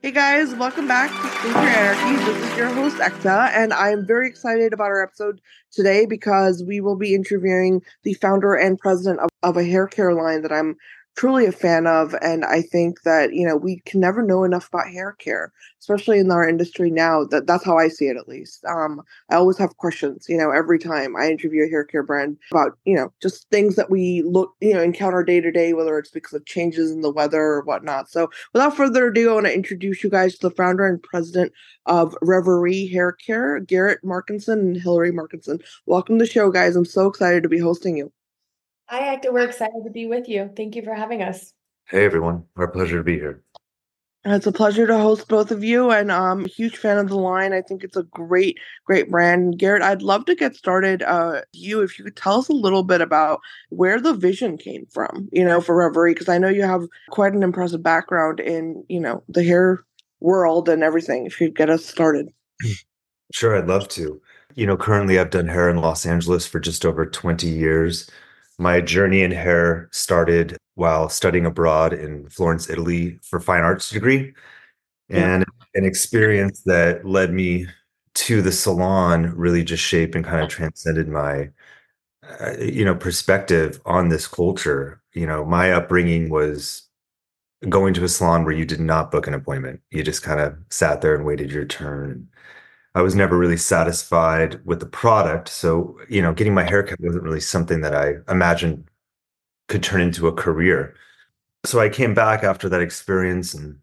Hey guys, welcome back to Skincare Anarchy. This is your host Ekta, and I'm very excited about our episode today because we will be interviewing the founder and president of, of a hair care line that I'm truly a fan of. And I think that, you know, we can never know enough about hair care, especially in our industry now. That that's how I see it at least. Um, I always have questions, you know, every time I interview a hair care brand about, you know, just things that we look, you know, encounter day to day, whether it's because of changes in the weather or whatnot. So without further ado, I want to introduce you guys to the founder and president of Reverie Hair Care, Garrett Markenson and Hillary Markenson. Welcome to the show, guys. I'm so excited to be hosting you. Hi, Ekta. We're excited to be with you. Thank you for having us. Hey, everyone. Our pleasure to be here. It's a pleasure to host both of you, and I'm a huge fan of the line. I think it's a great, great brand. Garrett, I'd love to get started. Uh, you, if you could tell us a little bit about where the vision came from, you know, for Reverie, because I know you have quite an impressive background in, you know, the hair world and everything. If you could get us started. Sure, I'd love to. You know, currently I've done hair in Los Angeles for just over 20 years. My journey in hair started while studying abroad in Florence, Italy for fine arts degree. And yeah. an experience that led me to the salon really just shaped and kind of transcended my uh, you know perspective on this culture. You know, my upbringing was going to a salon where you did not book an appointment. You just kind of sat there and waited your turn. I was never really satisfied with the product. So, you know, getting my haircut wasn't really something that I imagined could turn into a career. So I came back after that experience and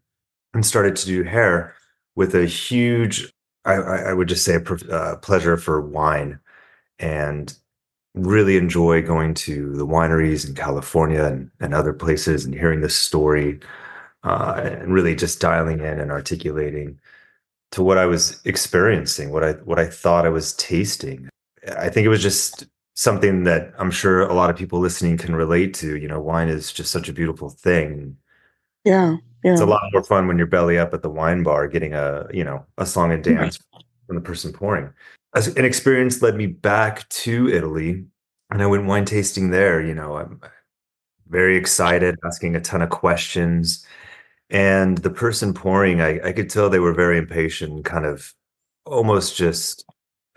and started to do hair with a huge, I, I would just say, a uh, pleasure for wine, and really enjoy going to the wineries in California and, and other places and hearing the story, uh, and really just dialing in and articulating to what I was experiencing, what I what I thought I was tasting. I think it was just something that I'm sure a lot of people listening can relate to. You know, wine is just such a beautiful thing. Yeah, yeah. It's a lot more fun when you're belly up at the wine bar getting a, you know, a song and dance right. from the person pouring. As an experience led me back to Italy and I went wine tasting there, you know, I'm very excited, asking a ton of questions and the person pouring, I, I could tell they were very impatient, kind of almost just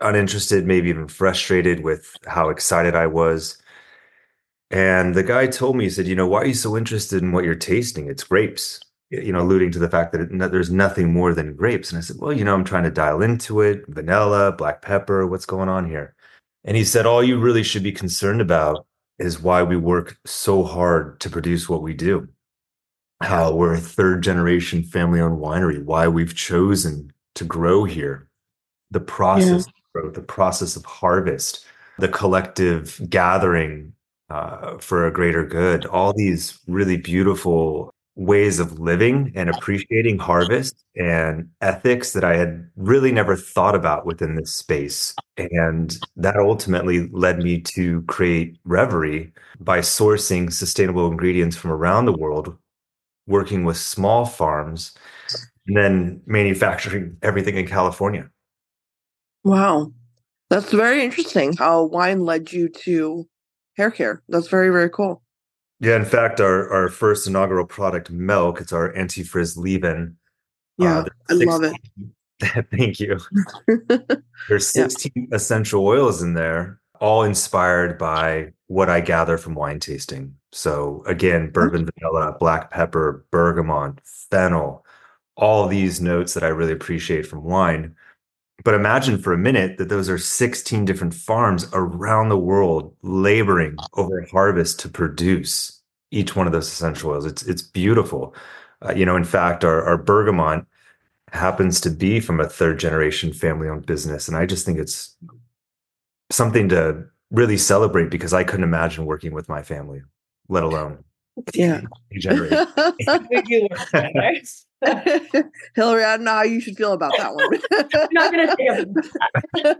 uninterested, maybe even frustrated with how excited I was. And the guy told me, he said, You know, why are you so interested in what you're tasting? It's grapes, you know, alluding to the fact that it, there's nothing more than grapes. And I said, Well, you know, I'm trying to dial into it vanilla, black pepper, what's going on here? And he said, All you really should be concerned about is why we work so hard to produce what we do how we're a third generation family owned winery, why we've chosen to grow here, the process yeah. of growth, the process of harvest, the collective gathering uh, for a greater good, all these really beautiful ways of living and appreciating harvest and ethics that I had really never thought about within this space. And that ultimately led me to create Reverie by sourcing sustainable ingredients from around the world working with small farms and then manufacturing everything in California. Wow. That's very interesting how wine led you to hair care. That's very, very cool. Yeah, in fact, our, our first inaugural product, Milk, it's our anti-frizz leave-in. Uh, yeah, uh, I love it. thank you. There's 16 yeah. essential oils in there, all inspired by what I gather from wine tasting. So again, bourbon vanilla, black pepper, bergamot, fennel, all these notes that I really appreciate from wine. But imagine for a minute that those are 16 different farms around the world laboring over harvest to produce each one of those essential oils. It's it's beautiful. Uh, you know, in fact, our, our bergamot happens to be from a third generation family owned business. And I just think it's something to really celebrate because I couldn't imagine working with my family let alone yeah generate. Hillary, I don't know how you should feel about that one. Not gonna say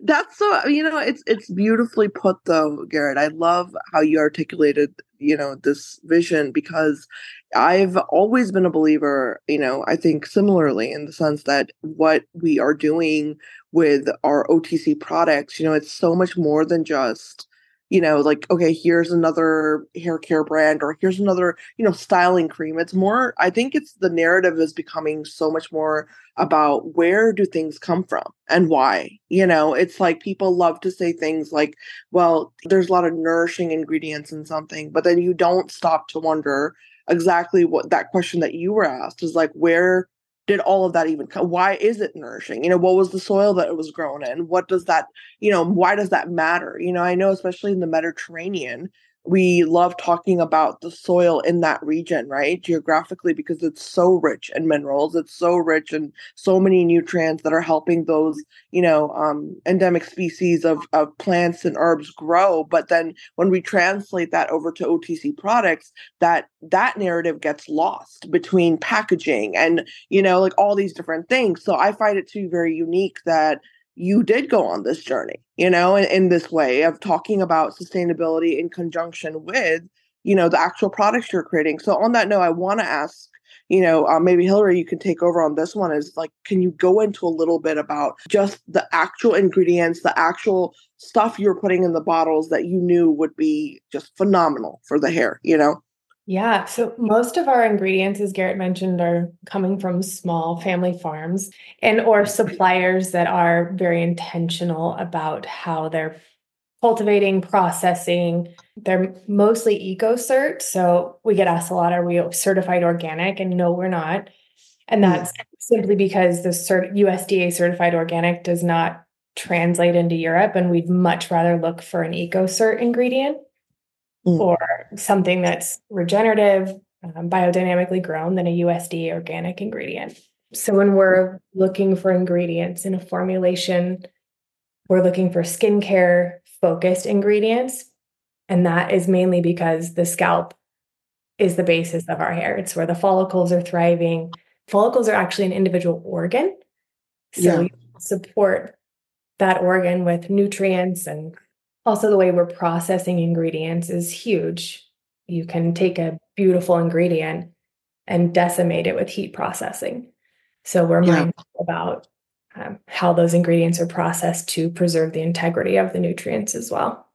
That's so you know, it's it's beautifully put though, Garrett. I love how you articulated, you know, this vision because I've always been a believer, you know, I think similarly in the sense that what we are doing with our OTC products, you know, it's so much more than just you know, like, okay, here's another hair care brand or here's another, you know, styling cream. It's more, I think it's the narrative is becoming so much more about where do things come from and why. You know, it's like people love to say things like, well, there's a lot of nourishing ingredients in something, but then you don't stop to wonder exactly what that question that you were asked is like, where did all of that even come? Why is it nourishing? You know, what was the soil that it was grown in? What does that, you know, why does that matter? You know, I know especially in the Mediterranean, we love talking about the soil in that region, right? Geographically, because it's so rich in minerals, it's so rich in so many nutrients that are helping those, you know, um, endemic species of, of plants and herbs grow. But then when we translate that over to OTC products, that that narrative gets lost between packaging and, you know, like all these different things. So I find it to be very unique that you did go on this journey, you know, in, in this way of talking about sustainability in conjunction with, you know, the actual products you're creating. So on that note, I want to ask, you know, uh, maybe Hillary, you can take over on this one. Is like, can you go into a little bit about just the actual ingredients, the actual stuff you're putting in the bottles that you knew would be just phenomenal for the hair, you know? Yeah. So most of our ingredients, as Garrett mentioned, are coming from small family farms and or suppliers that are very intentional about how they're cultivating, processing. They're mostly EcoCert. So we get asked a lot, are we certified organic? And no, we're not. And hmm. that's simply because the cert- USDA certified organic does not translate into Europe. And we'd much rather look for an EcoCert ingredient mm. or something that's regenerative, um, biodynamically grown than a USDA organic ingredient. So when we're looking for ingredients in a formulation, we're looking for skincare focused ingredients. And that is mainly because the scalp is the basis of our hair. It's where the follicles are thriving. Follicles are actually an individual organ. So yeah. support that organ with nutrients and also the way we're processing ingredients is huge. You can take a beautiful ingredient and decimate it with heat processing. So we're yeah. mindful about um, how those ingredients are processed to preserve the integrity of the nutrients as well.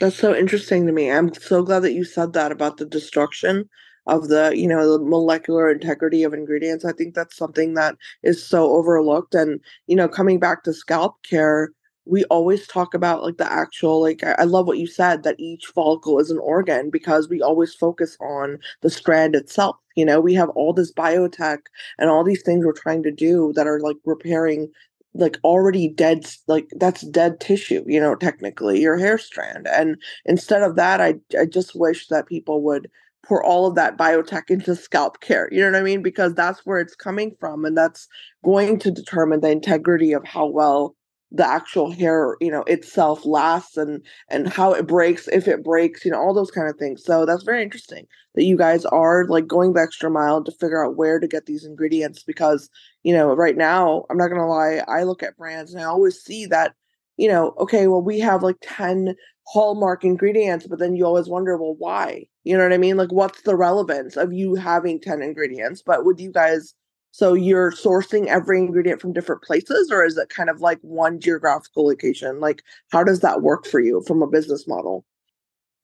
That's so interesting to me. I'm so glad that you said that about the destruction of the, you know, the molecular integrity of ingredients. I think that's something that is so overlooked. And, you know, coming back to scalp care, we always talk about like the actual like I, love what you said that each follicle is an organ because we always focus on the strand itself you know? We have all this biotech and all these things we're trying to do that are like repairing like already dead like that's dead tissue you know technically your hair strand. And instead of that i i just wish that people would pour all of that biotech into scalp care you know what i mean? Because that's where it's coming from and that's going to determine the integrity of how well the actual hair you know itself lasts and and how it breaks if it breaks you know all those kind of things. So that's very interesting that you guys are like going the extra mile to figure out where to get these ingredients because you know right now i'm not gonna lie i look at brands and i always see that you know okay well we have like 10 hallmark ingredients but then you always wonder well why? You know what i mean? Like what's the relevance of you having 10 ingredients? But with you guys so you're sourcing every ingredient from different places, or is it kind of like one geographical location? Like, how does that work for you from a business model?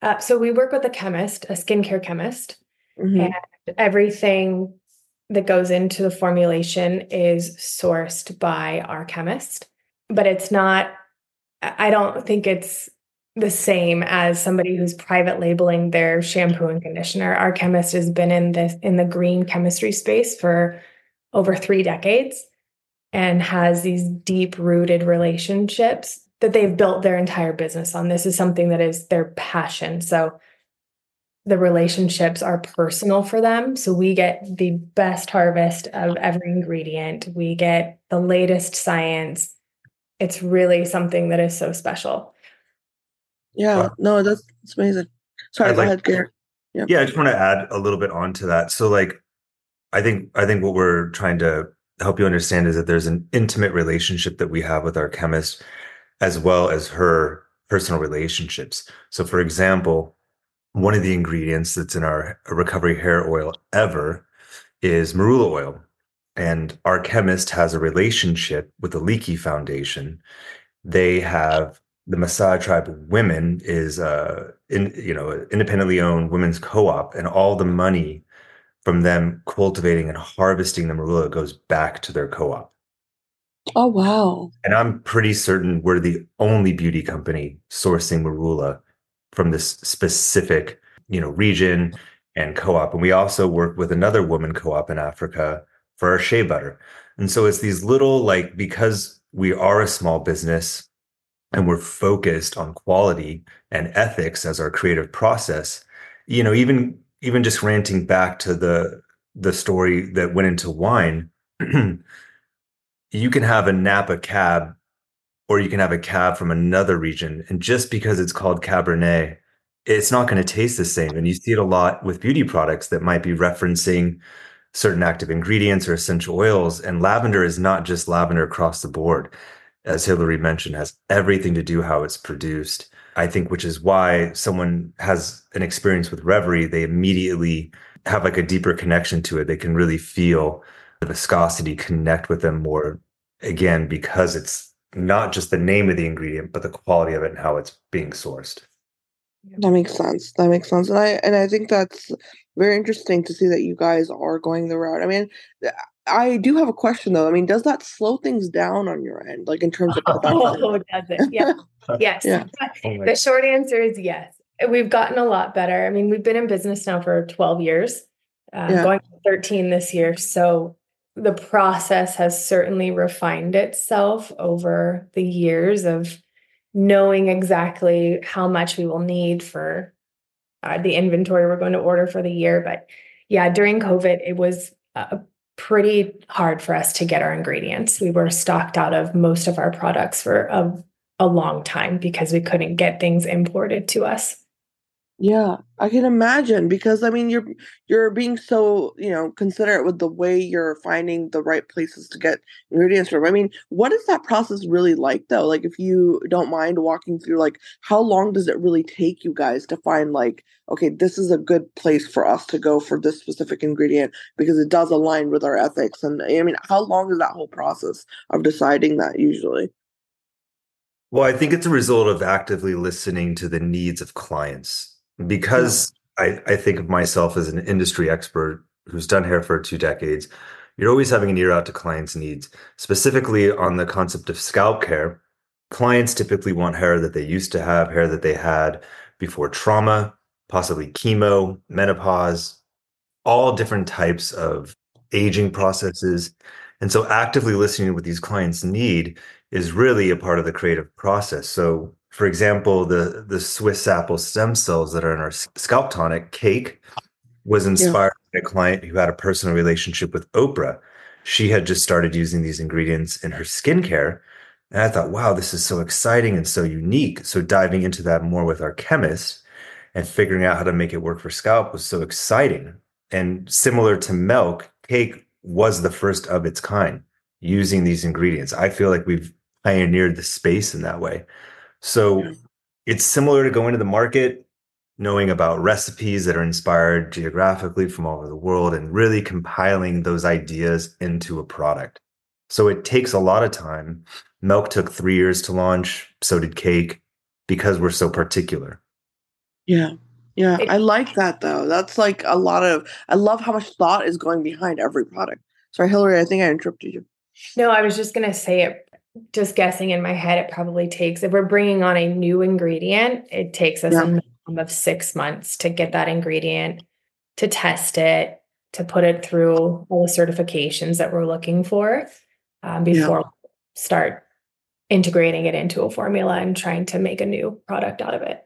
Uh, so we work with a chemist, a skincare chemist, mm-hmm. and everything that goes into the formulation is sourced by our chemist. But it's not. I don't think it's the same as somebody who's private labeling their shampoo and conditioner. Our chemist has been in this in the green chemistry space for over three decades and has these deep rooted relationships that they've built their entire business on. This is something that is their passion. So the relationships are personal for them. So we get the best harvest of every ingredient, we get the latest science. It's really something that is so special. Yeah, no, that's, that's amazing. Sorry, I'd go like, ahead, Garrett. Yeah. yeah, I just want to add a little bit onto that. So, like, I think I think what we're trying to help you understand is that there's an intimate relationship that we have with our chemist as well as her personal relationships. So for example, one of the ingredients that's in our recovery hair oil ever is marula oil. And our chemist has a relationship with the Leakey Foundation. They have the Maasai tribe women is uh in you know independently owned women's co-op and all the money from them cultivating and harvesting the marula goes back to their co-op. Oh wow. And I'm pretty certain we're the only beauty company sourcing marula from this specific, you know, region and co-op. And we also work with another woman co-op in Africa for our shea butter. And so it's these little like because we are a small business and we're focused on quality and ethics as our creative process, you know, even even just ranting back to the the story that went into wine, you can have a Napa cab or you can have a cab from another region. And just because it's called Cabernet, it's not going to taste the same. And you see it a lot with beauty products that might be referencing certain active ingredients or essential oils. And lavender is not just lavender across the board. As Hillary mentioned, has everything to do how it's produced. I think, which is why someone has an experience with Reverie, they immediately have like a deeper connection to it. They can really feel the viscosity connect with them more again, because it's not just the name of the ingredient, but the quality of it and how it's being sourced. That makes sense. That makes sense. And I and I think that's very interesting to see that you guys are going the route. I mean, I do have a question though. I mean, does that slow things down on your end, like in terms of oh, does it? Yeah. yes. Yeah. Oh the short answer is yes. We've gotten a lot better. I mean, we've been in business now for 12 years, uh, yeah. going 13 this year. So the process has certainly refined itself over the years of knowing exactly how much we will need for uh, the inventory we're going to order for the year. But yeah, during COVID, it was uh, pretty hard for us to get our ingredients. We were stocked out of most of our products for a, a long time because we couldn't get things imported to us. Yeah, I can imagine because I mean you're you're being so, you know, considerate with the way you're finding the right places to get ingredients from. I mean, what is that process really like though? Like if you don't mind walking through like how long does it really take you guys to find like okay, this is a good place for us to go for this specific ingredient because it does align with our ethics and I mean, how long is that whole process of deciding that usually? Well, I think it's a result of actively listening to the needs of clients because I, I think of myself as an industry expert who's done hair for two decades, you're always having an ear out to clients' needs, specifically on the concept of scalp care. Clients typically want hair that they used to have, hair that they had before trauma, possibly chemo, menopause, all different types of aging processes. And so actively listening to what these clients need is really a part of the creative process. So for example, the the Swiss apple stem cells that are in our scalp tonic cake was inspired yeah. by a client who had a personal relationship with Oprah. She had just started using these ingredients in her skincare. And I thought, wow, this is so exciting and so unique. So diving into that more with our chemist and figuring out how to make it work for scalp was so exciting. And similar to milk, cake was the first of its kind using these ingredients. I feel like we've pioneered the space in that way. So yeah. it's similar to going to the market, knowing about recipes that are inspired geographically from all over the world and really compiling those ideas into a product. So it takes a lot of time. Milk took three years to launch, so did cake, because we're so particular. Yeah. Yeah. I like that though. That's like a lot of, I love how much thought is going behind every product. Sorry, Hillary, I think I interrupted you. No, I was just going to say it just guessing in my head, it probably takes, if we're bringing on a new ingredient, it takes us yeah. a minimum of six months to get that ingredient, to test it, to put it through all the certifications that we're looking for um, before yeah. we start integrating it into a formula and trying to make a new product out of it.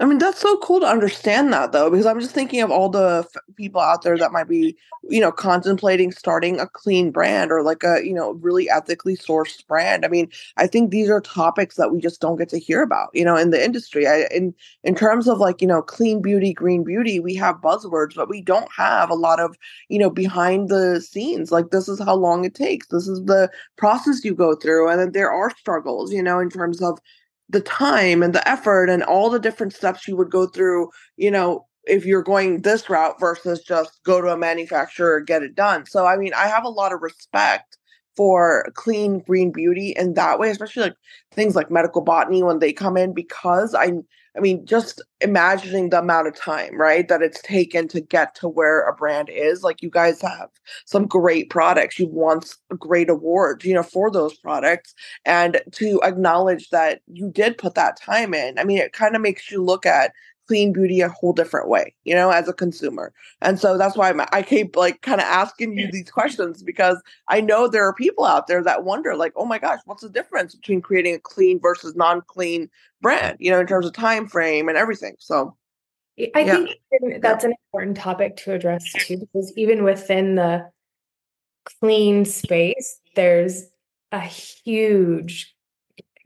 I mean, that's so cool to understand that though, because I'm just thinking of all the f- people out there that might be, you know, contemplating starting a clean brand or like a, you know, really ethically sourced brand. I mean, I think these are topics that we just don't get to hear about, you know, in the industry. I, in in terms of like, you know, clean beauty, green beauty, we have buzzwords, but we don't have a lot of, you know, behind the scenes. Like this is how long it takes. This is the process you go through, and there are struggles, you know, in terms of the time and the effort and all the different steps you would go through, you know, if you're going this route versus just go to a manufacturer get it done. So I mean, I have a lot of respect for clean green beauty in that way, especially like things like medical botany when they come in, because I I mean, just imagining the amount of time, right, that it's taken to get to where a brand is. Like you guys have some great products. You've won great awards, you know, for those products. And to acknowledge that you did put that time in, I mean, it kind of makes you look at clean beauty a whole different way, you know, as a consumer. And so that's why I'm, I keep like kind of asking you these questions because I know there are people out there that wonder, like, oh my gosh, what's the difference between creating a clean versus non-clean brand, you know, in terms of time frame and everything. So I yeah. think that's an important topic to address too, because even within the clean space, there's a huge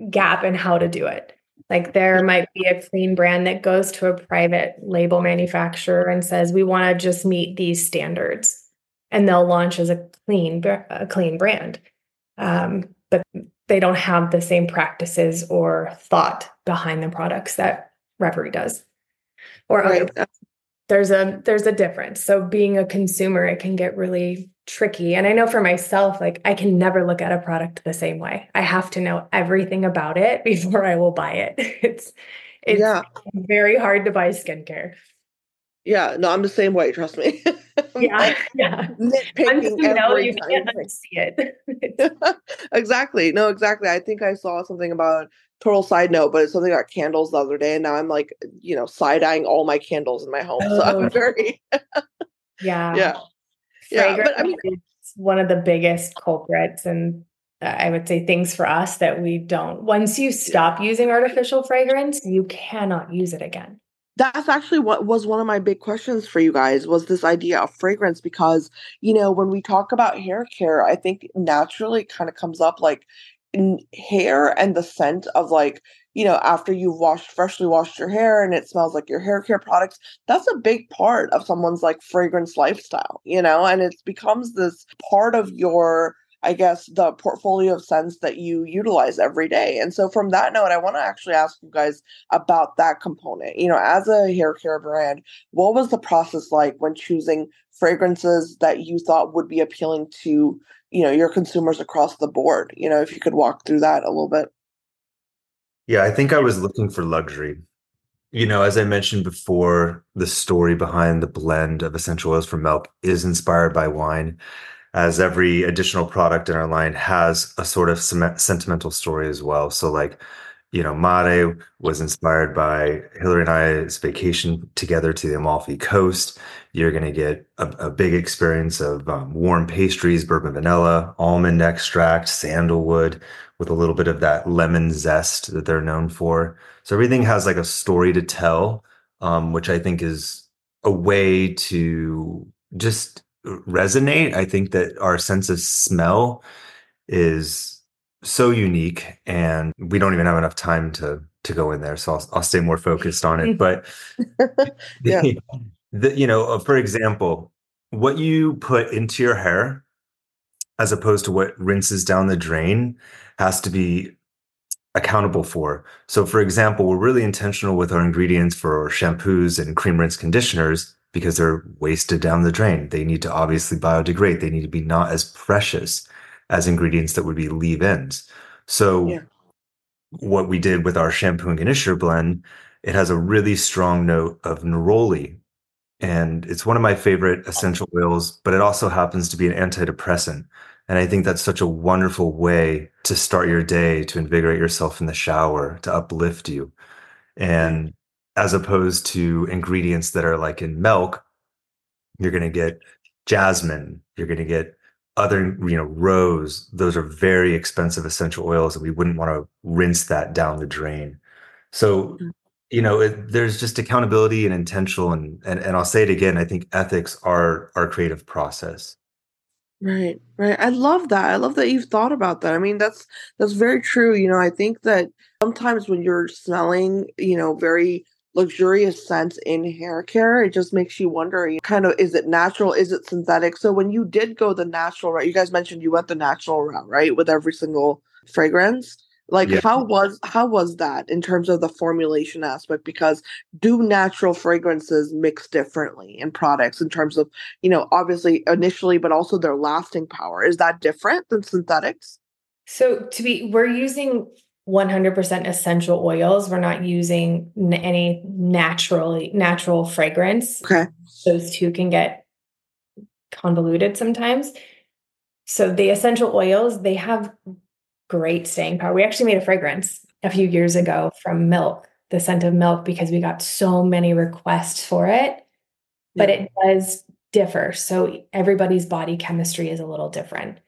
gap in how to do it. Like there might be a clean brand that goes to a private label manufacturer and says, "We want to just meet these standards," and they'll launch as a clean a clean brand, um, but they don't have the same practices or thought behind the products that Reverie does, or right. There's a there's a difference. So being a consumer, it can get really tricky. And I know for myself, like I can never look at a product the same way. I have to know everything about it before I will buy it. It's it's yeah. very hard to buy skincare. Yeah, no, I'm the same way, trust me. yeah, yeah. Nitpicking you know, you can't see it. exactly. No, exactly. I think I saw something about total side note, but it's something about candles the other day, and now I'm like, you know, side eyeing all my candles in my home. Oh. So I'm oh. very Yeah. Yeah yeah, but I mean, it's one of the biggest culprits and I would say things for us that we don't. Once you stop using artificial fragrance, you cannot use it again. That's actually what was one of my big questions for you guys was this idea of fragrance because you know when we talk about hair care, I think naturally kind of comes up like hair and the scent of like you know, after you've washed freshly washed your hair and it smells like your hair care products, that's a big part of someone's like fragrance lifestyle, you know, and it becomes this part of your I guess the portfolio of scents that you utilize every day. And so from that note, I want to actually ask you guys about that component. You know, as a hair care brand, what was the process like when choosing fragrances that you thought would be appealing to, you know, your consumers across the board? You know, if you could walk through that a little bit. Yeah, I think I was looking for luxury. You know, as I mentioned before, the story behind the blend of essential oils from milk is inspired by wine, as every additional product in our line has a sort of sentimental story as well. So, like, you know, Mare was inspired by Hillary and I's vacation together to the Amalfi Coast. You're going to get a, a, big experience of um, warm pastries, bourbon vanilla, almond extract, sandalwood, with a little bit of that lemon zest that they're known for. So everything has like a story to tell, um, which I think is a way to just resonate. I think that our sense of smell is so unique, and we don't even have enough time to to go in there. So I'll, I'll stay more focused on it. But yeah. the, the, you know, uh, for example, what you put into your hair as opposed to what rinses down the drain has to be accountable for. So, for example, we're really intentional with our ingredients for shampoos and cream rinse conditioners because they're wasted down the drain. They need to obviously biodegrade. They need to be not as precious as ingredients that would be leave ins. So, yeah. what we did with our shampoo and conditioner blend, it has a really strong note of neroli. And it's one of my favorite essential oils, but it also happens to be an antidepressant. And I think that's such a wonderful way to start your day, to invigorate yourself in the shower, to uplift you. And as opposed to ingredients that are like in milk, you're going to get jasmine, you're going to get other, you know, rose. Those are very expensive essential oils, and we wouldn't want to rinse that down the drain. So, mm-hmm. you know, it, there's just accountability and intentional, and, and and I'll say it again. I think ethics are our creative process. Right, right. I love that. I love that you've thought about that. I mean, that's that's very true. You know, I think that sometimes when you're smelling, you know, very luxurious scents in hair care, it just makes you wonder, you kind of, is it natural? Is it synthetic? So when you did go the natural route, you guys mentioned you went the natural route, right, with every single fragrance. like Yeah. how was how was that in terms of the formulation aspect because do natural fragrances mix differently in products in terms of you know obviously initially but also their lasting power is that different than synthetics So to be, we're using 100% essential oils. We're not using n- any naturally natural fragrance. okay Those two can get convoluted sometimes. So the essential oils, they have great staying power. We actually made a fragrance a few years ago from milk, the scent of milk, because we got so many requests for it. But Yeah. it does differ. So everybody's body chemistry is a little different.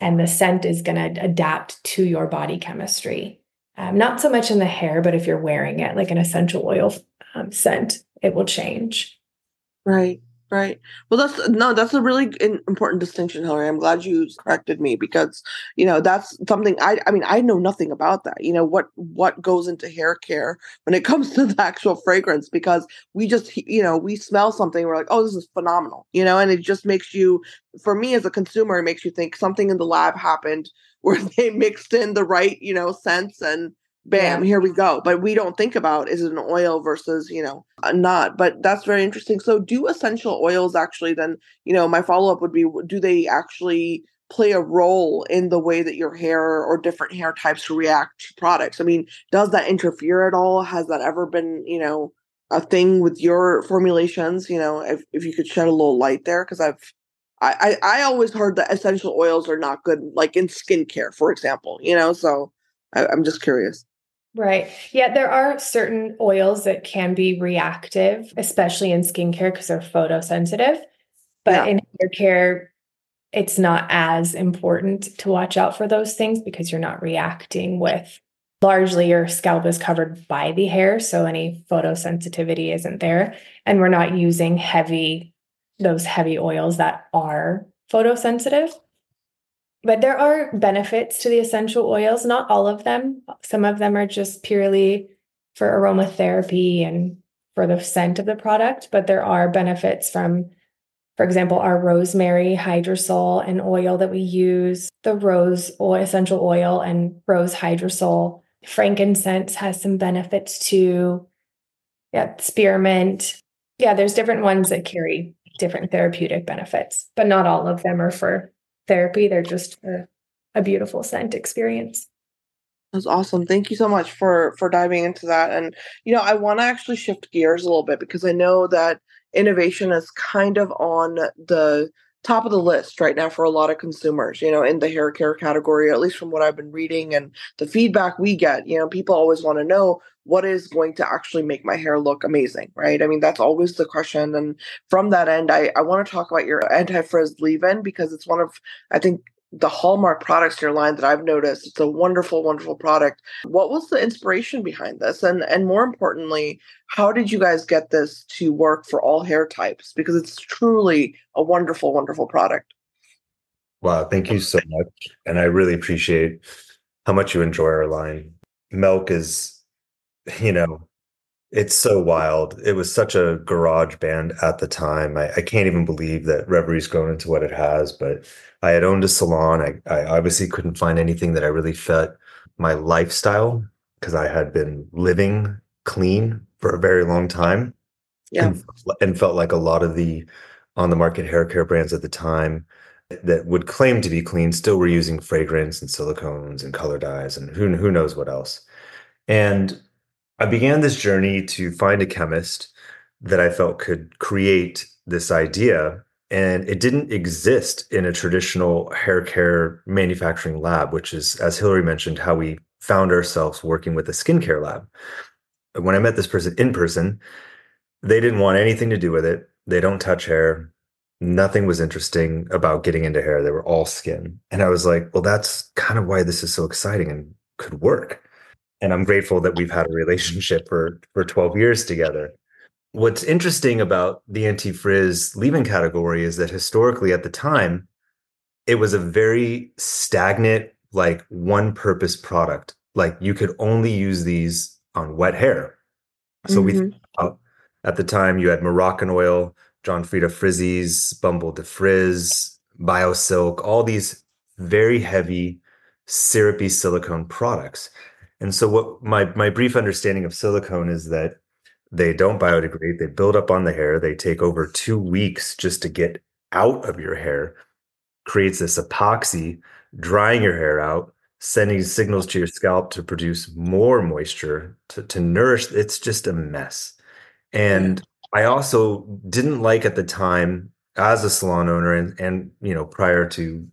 And the scent is going to adapt to your body chemistry. Um, not so much in the hair, but if you're wearing it like an essential oil um, scent, it will change. Right, right. Well, that's no, that's a really important distinction, Hillary. I'm glad you corrected me because you know that's something I. I mean, I know nothing about that. You know what what goes into hair care when it comes to the actual fragrance because we just you know we smell something we're like oh this is phenomenal you know and it just makes you for me as a consumer it makes you think something in the lab happened where they mixed in the right you know scents and bam here we go. But we don't think about is it an oil versus you know not. But that's very interesting. So do essential oils actually then you know my follow-up would be do they actually play a role in the way that your hair or different hair types react to products? I mean does that interfere at all? Has that ever been you know a thing with your formulations? You know if, if you could shed a little light there because i've I, I i always heard that essential oils are not good like in skincare for example you know? So I, i'm just curious Right. Yeah, there are certain oils that can be reactive, especially in skincare because they're photosensitive. But Yeah. in hair care, it's not as important to watch out for those things because you're not reacting with largely your scalp is covered by the hair. So any photosensitivity isn't there. And we're not using heavy, those heavy oils that are photosensitive. But there are benefits to the essential oils, not all of them. Some of them are just purely for aromatherapy and for the scent of the product, but there are benefits from, for example, our rosemary hydrosol and oil that we use, the rose oil, essential oil and rose hydrosol. Frankincense has some benefits too. Yeah, spearmint. Yeah, there's different ones that carry different therapeutic benefits, but not all of them are for therapy. They're just a, a beautiful scent experience. That's awesome. Thank you so much for for diving into that. And you know, I want to actually shift gears a little bit because I know that innovation is kind of on the top of the list right now for a lot of consumers, you know, in the hair care category, at least from what I've been reading and the feedback we get, you know, people always want to know what is going to actually make my hair look amazing, right? I mean, that's always the question. And from that end, I, I want to talk about your anti-frizz leave-in because it's one of, I think, the hallmark products in your line that I've noticed. It's a wonderful, wonderful product. What was the inspiration behind this? And and more importantly, how did you guys get this to work for all hair types? Because it's truly a wonderful, wonderful product. Wow, thank you so much. And I really appreciate how much you enjoy our line. Milk is, you know, it's so wild. It was such a garage band at the time. I, I can't even believe that Reverie's grown into what it has, but I had owned a salon. I, I obviously couldn't find anything that I really fit my lifestyle because I had been living clean for a very long time Yeah. and, and felt like a lot of the on the market hair care brands at the time that would claim to be clean still were using fragrance and silicones and color dyes and who, who knows what else. And I began this journey to find a chemist that I felt could create this idea. And it didn't exist in a traditional hair care manufacturing lab, which is, as Hillary mentioned, how we found ourselves working with a skincare lab. When I met this person in person, they didn't want anything to do with it. They don't touch hair. Nothing was interesting about getting into hair. They were all skin. And I was like, well, that's kind of why this is so exciting and could work. And I'm grateful that we've had a relationship for, for 12 years together. What's interesting about the anti frizz leave-in category is that historically at the time, it was a very stagnant, like one purpose product. Like you could only use these on wet hair. So we Mhm. thought at the time you had Moroccan oil, John Frieda Frizz-Ease, Bumble de Frizz, BioSilk, all these very heavy syrupy silicone products. And so what my my brief understanding of silicone is that they don't biodegrade, they build up on the hair, they take over 2 weeks just to get out of your hair, creates this epoxy drying your hair out, sending signals to your scalp to produce more moisture to, to nourish it's just a mess. And I also didn't like at the time as a salon owner and and you know prior to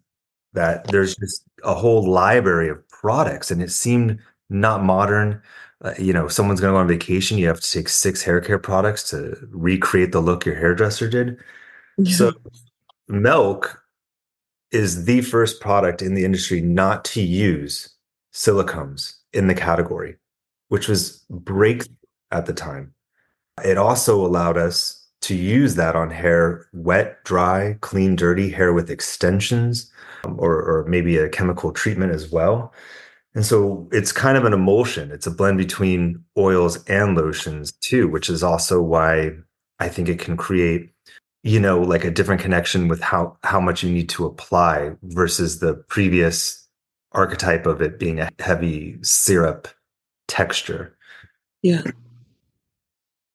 that there's just a whole library of products and it seemed not modern uh, you know someone's going to go on vacation you have to take six hair care products to recreate the look your hairdresser did yeah. so milk is the first product in the industry not to use silicones in the category which was breakthrough at the time it also allowed us to use that on hair wet, dry, clean, dirty, hair with extensions, um, or, or maybe a chemical treatment as well. And so it's kind of an emulsion. It's a blend between oils and lotions too, which is also why I think it can create, you know, like a different connection with how how much you need to apply versus the previous archetype of it being a heavy syrup texture. Yeah.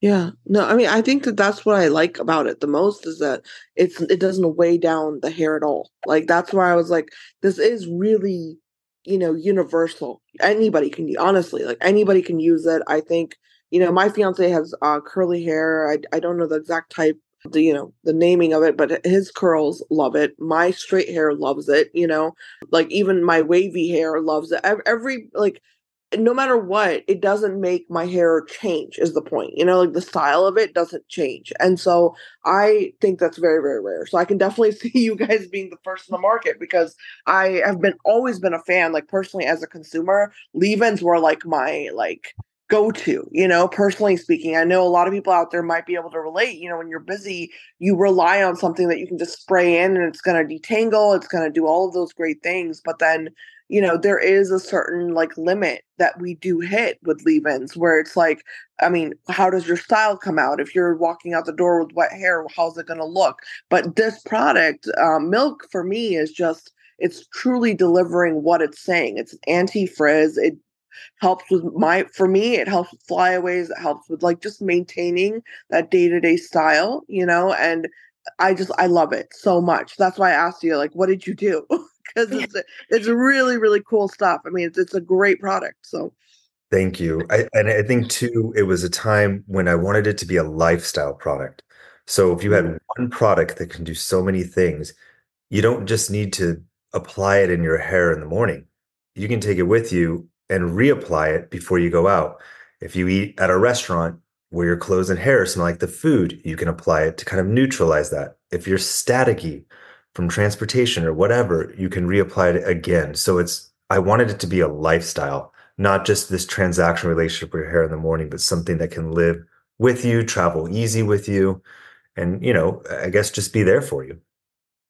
Yeah. No, I mean, I think that that's what I like about it the most is that it's it doesn't weigh down the hair at all. Like that's why I was like, this is really, you know, universal. Anybody can honestly, like anybody can use it. I think, you know, my fiance has uh, curly hair. I I don't know the exact type, the you know, the naming of it, but his curls love it. My straight hair loves it. You know, like even my wavy hair loves it. Every like no matter what, it doesn't make my hair change, is the point. You know, like the style of it doesn't change. And so I think that's very, very rare. So I can definitely see you guys being the first in the market because I have been always been a fan, like personally as a consumer, leave-ins were like my like go to, you know, personally speaking. I know a lot of people out there might be able to relate. You know, when you're busy, you rely on something that you can just spray in and it's going to detangle, it's going to do all of those great things. But then you know there is a certain like limit that we do hit with leave-ins where it's like i mean how does your style come out? If you're walking out the door with wet hair how's it going to look? But this product um, milk for me is just it's truly delivering what it's saying. It's anti-frizz. It helps with my for me it helps with flyaways. It helps with like just maintaining that day-to-day style you know and i just i love it so much. That's why i asked you like what did you do because it's it's really really cool stuff. I mean, it's it's a great product. So thank you. I, and I think too, it was a time when I wanted it to be a lifestyle product. So if you had mm-hmm. one product that can do so many things, you don't just need to apply it in your hair in the morning. You can take it with you and reapply it before you go out. If you eat at a restaurant where your clothes and hair smell like the food, you can apply it to kind of neutralize that. If you're staticky from transportation or whatever, you can reapply it again. So it's, I wanted it to be a lifestyle, not just this transaction relationship your hair in the morning, but something that can live with you, travel easy with you, and, you know, I guess just be there for you.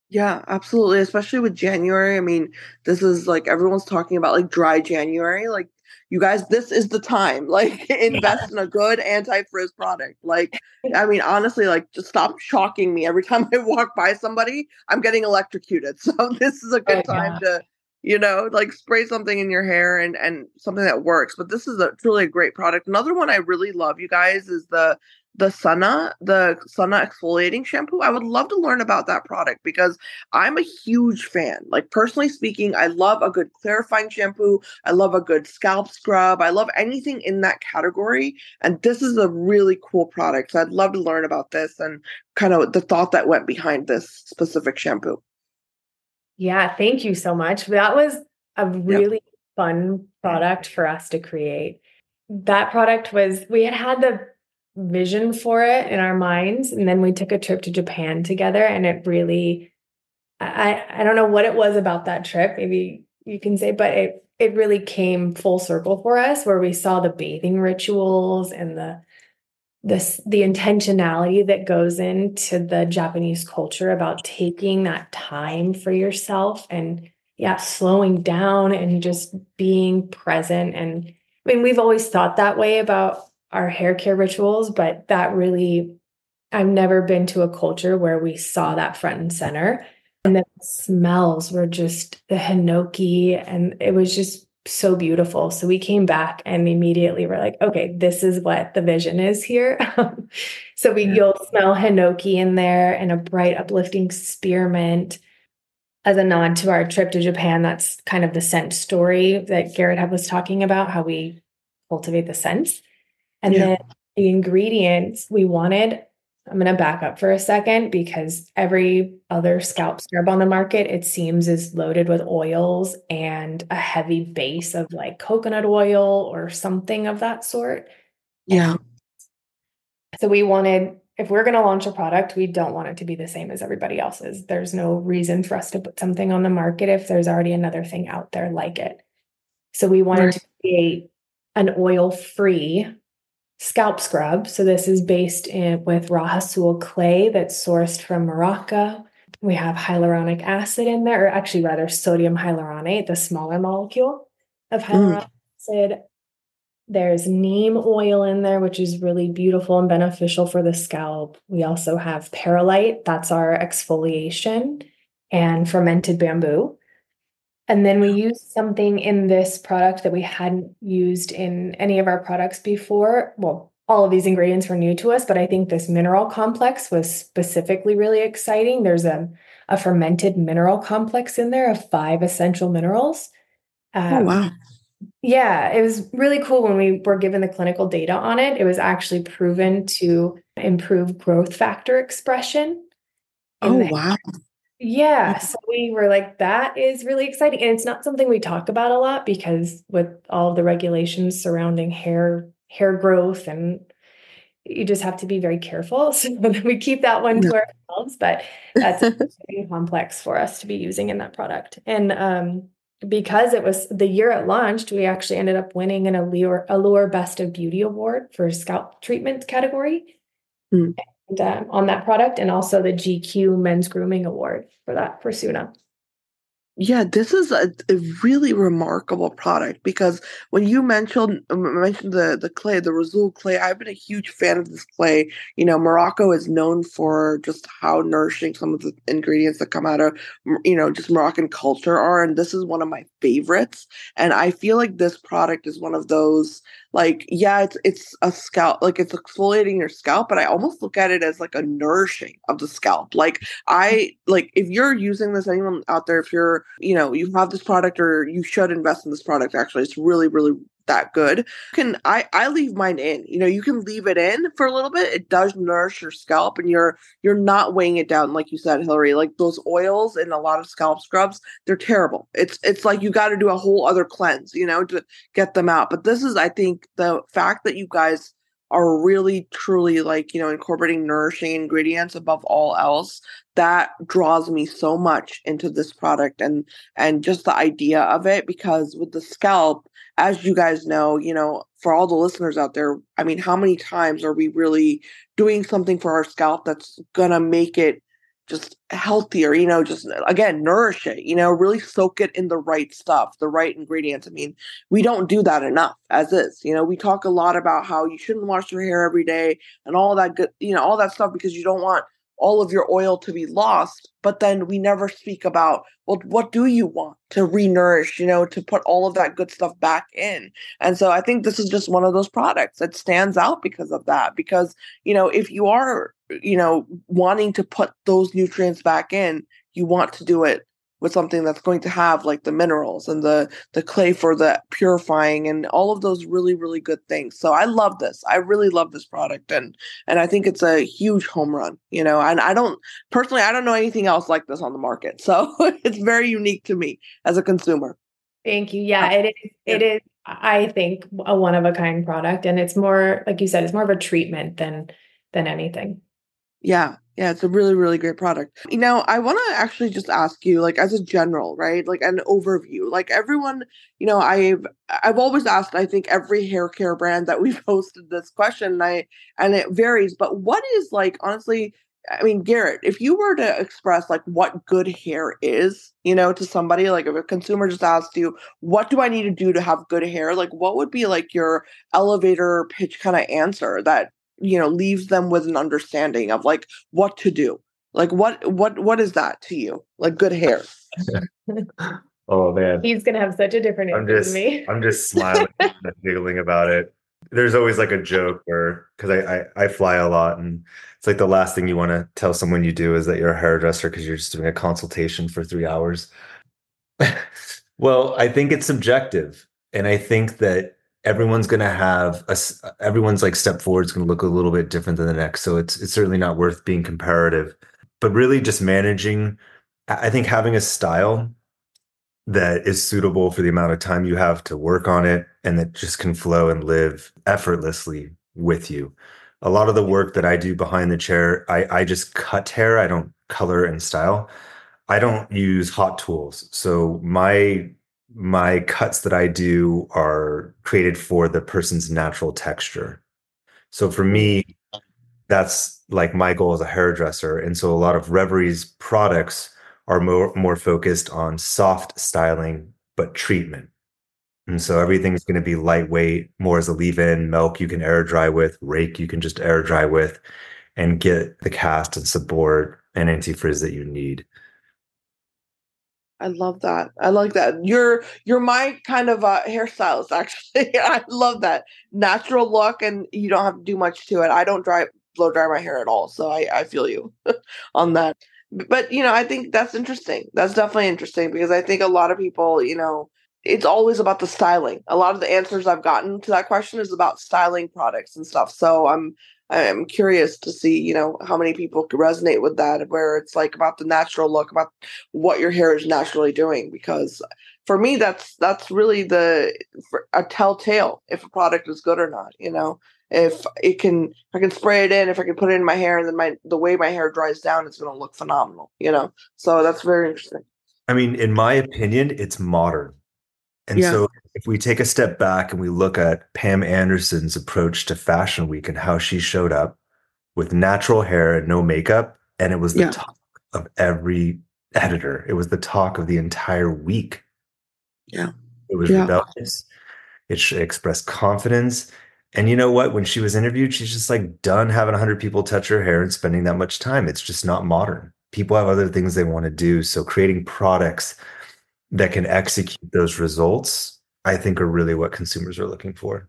Yeah, absolutely. Especially with January. I mean, this is like everyone's talking about like dry January. Like you guys, this is the time. Like, invest in a good anti frizz product. Like, I mean, honestly, like, just stop shocking me every time I walk by somebody. I'm getting electrocuted. So this is a oh, good oh, time yeah. to, you know, like spray something in your hair and and something that works. But this is a truly a great product. Another one I really love, you guys, is the the Sana, the Sana exfoliating shampoo. I would love to learn about that product because I'm a huge fan. Like personally speaking, I love a good clarifying shampoo. I love a good scalp scrub. I love anything in that category. And this is a really cool product. So I'd love to learn about this and kind of the thought that went behind this specific shampoo. Yeah, thank you so much. That was a really yep. fun product for us to create. That product was, we had had the vision for it in our minds. And then we took a trip to Japan together and it really I I don't know what it was about that trip, maybe you can say, but it it really came full circle for us where we saw the bathing rituals and the this the intentionality that goes into the Japanese culture about taking that time for yourself and yeah, slowing down and just being present and I mean, we've always thought that way about our hair care rituals, but that really, I've never been to a culture where we saw that front and center. And the smells were just the hinoki, and it was just so beautiful. So we came back and immediately we're like, okay, this is what the vision is here. so we yeah. you'll smell hinoki in there and a bright, uplifting spearmint as a nod to our trip to Japan. That's kind of the scent story that Garrett was talking about, how we cultivate the scents. And yeah. then the ingredients we wanted I'm going to back up for a second because every other scalp scrub on the market, it seems, is loaded with oils and a heavy base of like coconut oil or something of that sort. Yeah. So we wanted, if we're going to launch a product, we don't want it to be the same as everybody else's. There's no reason for us to put something on the market if there's already another thing out there like it. So we wanted right. to create an oil free scalp scrub. So this is based in with Rhassoul clay that's sourced from Morocco. We have hyaluronic acid in there, or actually rather sodium hyaluronate, the smaller molecule of hyaluronic mm. acid. There's neem oil in there, which is really beautiful and beneficial for the scalp. We also have perlite, that's our exfoliation, and fermented bamboo. And then we used something in this product that we hadn't used in any of our products before. Well, all of these ingredients were new to us, but I think this mineral complex was specifically really exciting. There's a, a fermented mineral complex in there of five essential minerals. Oh, um, oh, wow. Yeah, it was really cool when we were given the clinical data on it. It was actually proven to improve growth factor expression. Oh, wow. Yeah. So we were like, that is really exciting. And it's not something we talk about a lot because with all the regulations surrounding hair, hair growth and you just have to be very careful. So we keep that one to ourselves, but that's complex for us to be using in that product. And um, because it was the year it launched, we actually ended up winning an Allure, Allure Best of Beauty Award for scalp treatment category. Mm um, on that product and also the GQ Men's Grooming Award for that for Suna. Yeah, this is a, a, really remarkable product because when you mentioned mentioned the the clay, the Rhassoul clay, I've been a huge fan of this clay. You know, Morocco is known for just how nourishing some of the ingredients that come out of you know just Moroccan culture are, and this is one of my favorites. And I feel like this product is one of those like yeah it's it's a scalp like it's exfoliating your scalp but i almost look at it as like a nourishing of the scalp like i like if you're using this anyone out there if you're you know you have this product or you should invest in this product actually it's really really that good. Can I I leave mine in. You know, you can leave it in for a little bit. It does nourish your scalp and you're you're not weighing it down like you said, Hillary. Like those oils and a lot of scalp scrubs, they're terrible. It's it's like you got to do a whole other cleanse, you know, to get them out. But this is I think the fact that you guys are really truly like you know incorporating nourishing ingredients above all else that draws me so much into this product and and just the idea of it because with the scalp as you guys know you know for all the listeners out there i mean how many times are we really doing something for our scalp that's gonna make it just healthier, you know, just again, nourish it, you know, really soak it in the right stuff, the right ingredients. I mean, we don't do that enough as is. You know, we talk a lot about how you shouldn't wash your hair every day and all that good, you know, all that stuff because you don't want all of your oil to be lost. But then we never speak about, well, what do you want to renourish, you know, to put all of that good stuff back in? And so I think this is just one of those products that stands out because of that. Because, you know, if you are, you know, wanting to put those nutrients back in, you want to do it with something that's going to have like the minerals and the the clay for the purifying and all of those really really good things. So i love this. I really love this product and and i think it's a huge home run you know and i don't personally i don't know anything else like this on the market. So it's very unique to me as a consumer. Thank you. Yeah it is it is i think a one of a kind product and it's more like you said it's more of a treatment than than anything yeah yeah, it's a really, really great product. You know, I want to actually just ask you, like, as a general, right? Like an overview. Like everyone, you know, I've I've always asked, I think every hair care brand that we've hosted this question, and I and it varies, but what is like honestly, I mean, Garrett, if you were to express like what good hair is, you know, to somebody, like if a consumer just asked you, what do I need to do to have good hair? Like, what would be like your elevator pitch kind of answer that you know leaves them with an understanding of like what to do Like what what what is that to you? Like good hair. oh man. He's gonna have such a different I'm just than me. I'm just smiling and giggling about it. There's always like a joke where because I, I I fly a lot and it's like the last thing you want to tell someone you do is that you're a hairdresser because you're just doing a consultation for three hours. well, I think it's subjective. And I think that everyone's going to have a, everyone's like step forward is going to look a little bit different than the next. So it's, it's certainly not worth being comparative, but really just managing. I think having a style that is suitable for the amount of time you have to work on it and that just can flow and live effortlessly with you. A lot of the work that I do behind the chair, I, I just cut hair. I don't color and style. I don't use hot tools. So my my cuts that I do are created for the person's natural texture. So for me, mm. that's like my goal as a hairdresser. And so a lot of Reverie's products are more more focused on soft styling but treatment. And so everything's going to be lightweight, more as a leave-in, milk you can air dry with, rake you can just air dry with, and get the cast and support and anti-frizz that you need. I love that. I like that. You're you're my kind of uh, hairstylist. Actually, I love that natural look, and you don't have to do much to it. I don't dry blow dry my hair at all, so I I feel you on that. But you know, I think that's interesting. That's definitely interesting because I think a lot of people, you know, it's always about the styling. A lot of the answers I've gotten to that question is about styling products and stuff. So I'm I'm curious to see, you know, how many people could resonate with that, where it's like about the natural look, about what your hair is naturally doing. Because for me, that's that's really the a telltale if a product is good or not. You know, if it can, if I can spray it in, if I can put it in my hair, and then my the way my hair dries down, it's going to look phenomenal. You know, so that's very interesting. I mean, in my opinion, it's modern. And yeah. so if we take a step back and we look at Pam Anderson's approach to Fashion Week and how she showed up with natural hair and no makeup, and it was the yeah. talk of every editor. It was the talk of the entire week. Yeah. It was yeah. rebellious. It expressed confidence. And you know what? When she was interviewed, she's just like done having 100 people touch her hair and spending that much time. It's just not modern. People have other things they want to do. So creating products that can execute those results, I think are really what consumers are looking for.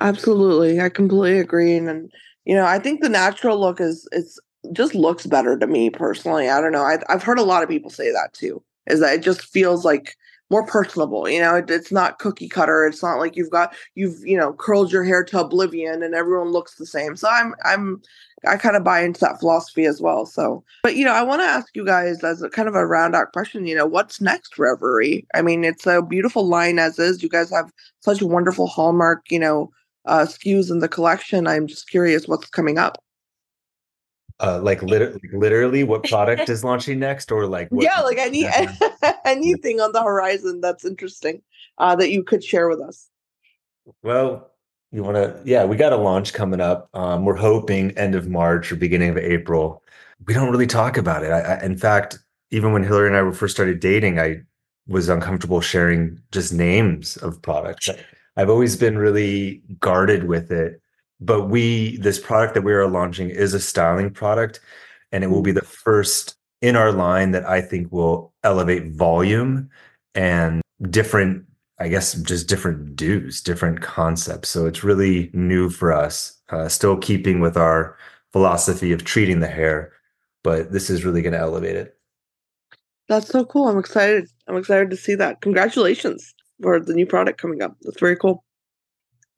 Absolutely. I completely agree. And, and you know, I think the natural look is it's just looks better to me personally. I don't know. I, I've heard a lot of people say that too, is that it just feels like more personable. You know, it, it's not cookie cutter. It's not like you've got you've you know curled your hair to oblivion and everyone looks the same. So I'm I'm I kind of buy into that philosophy as well. So, but you know, I want to ask you guys as a kind of a round out question. You know, what's next, Reverie? I mean, it's a beautiful line as is. You guys have such wonderful hallmark, you know, uh, SKUs in the collection. I'm just curious what's coming up. Uh, like, lit- literally, what product is launching next, or like, yeah, like any anything on the horizon that's interesting uh, that you could share with us. Well, you want to yeah we got a launch coming up. Um, we're hoping end of march or beginning of april. We don't really talk about it. I, I, in fact even when hillary and i were first started dating i was uncomfortable sharing just names of products. I've always been really guarded with it but we this product that we are launching is a styling product and it will be the first in our line that i think will elevate volume and different I guess just different dos, different concepts. So it's really new for us, uh, still keeping with our philosophy of treating the hair, but this is really going to elevate it. That's so cool. I'm excited. I'm excited to see that. Congratulations for the new product coming up. That's very cool.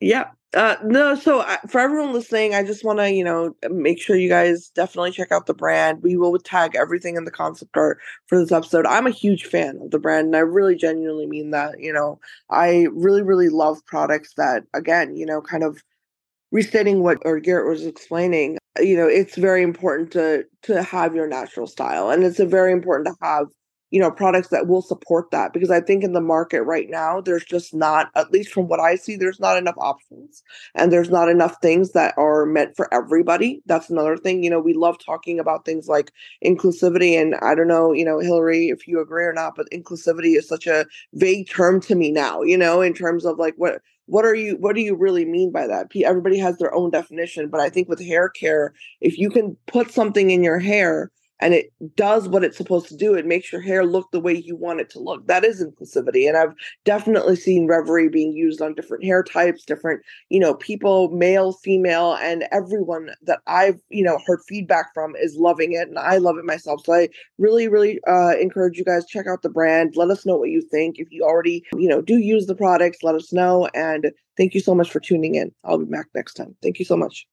Yeah. Uh, no, so for everyone listening, I just want to, you know, make sure you guys definitely check out the brand. We will tag everything in the concept art for this episode. I'm a huge fan of the brand, and I really genuinely mean that. You know, I really, really love products that, again, you know, kind of restating what or Garrett was explaining. You know, it's very important to to have your natural style, and it's very important to have you know products that will support that because i think in the market right now there's just not at least from what i see there's not enough options and there's not enough things that are meant for everybody. That's another thing you know we love talking about things like inclusivity and i don't know you know hillary if you agree or not but inclusivity is such a vague term to me now you know in terms of like what what are you what do you really mean by that? Everybody has their own definition but i think with hair care if you can put something in your hair and it does what it's supposed to do. It makes your hair look the way you want it to look. That is inclusivity. And I've definitely seen Reverie being used on different hair types, different, you know, people, male, female, and everyone that I've, you know, heard feedback from is loving it. And I love it myself. So I really, really uh, encourage you guys check out the brand. Let us know what you think. If you already, you know, do use the products, let us know. And thank you so much for tuning in. I'll be back next time. Thank you so much.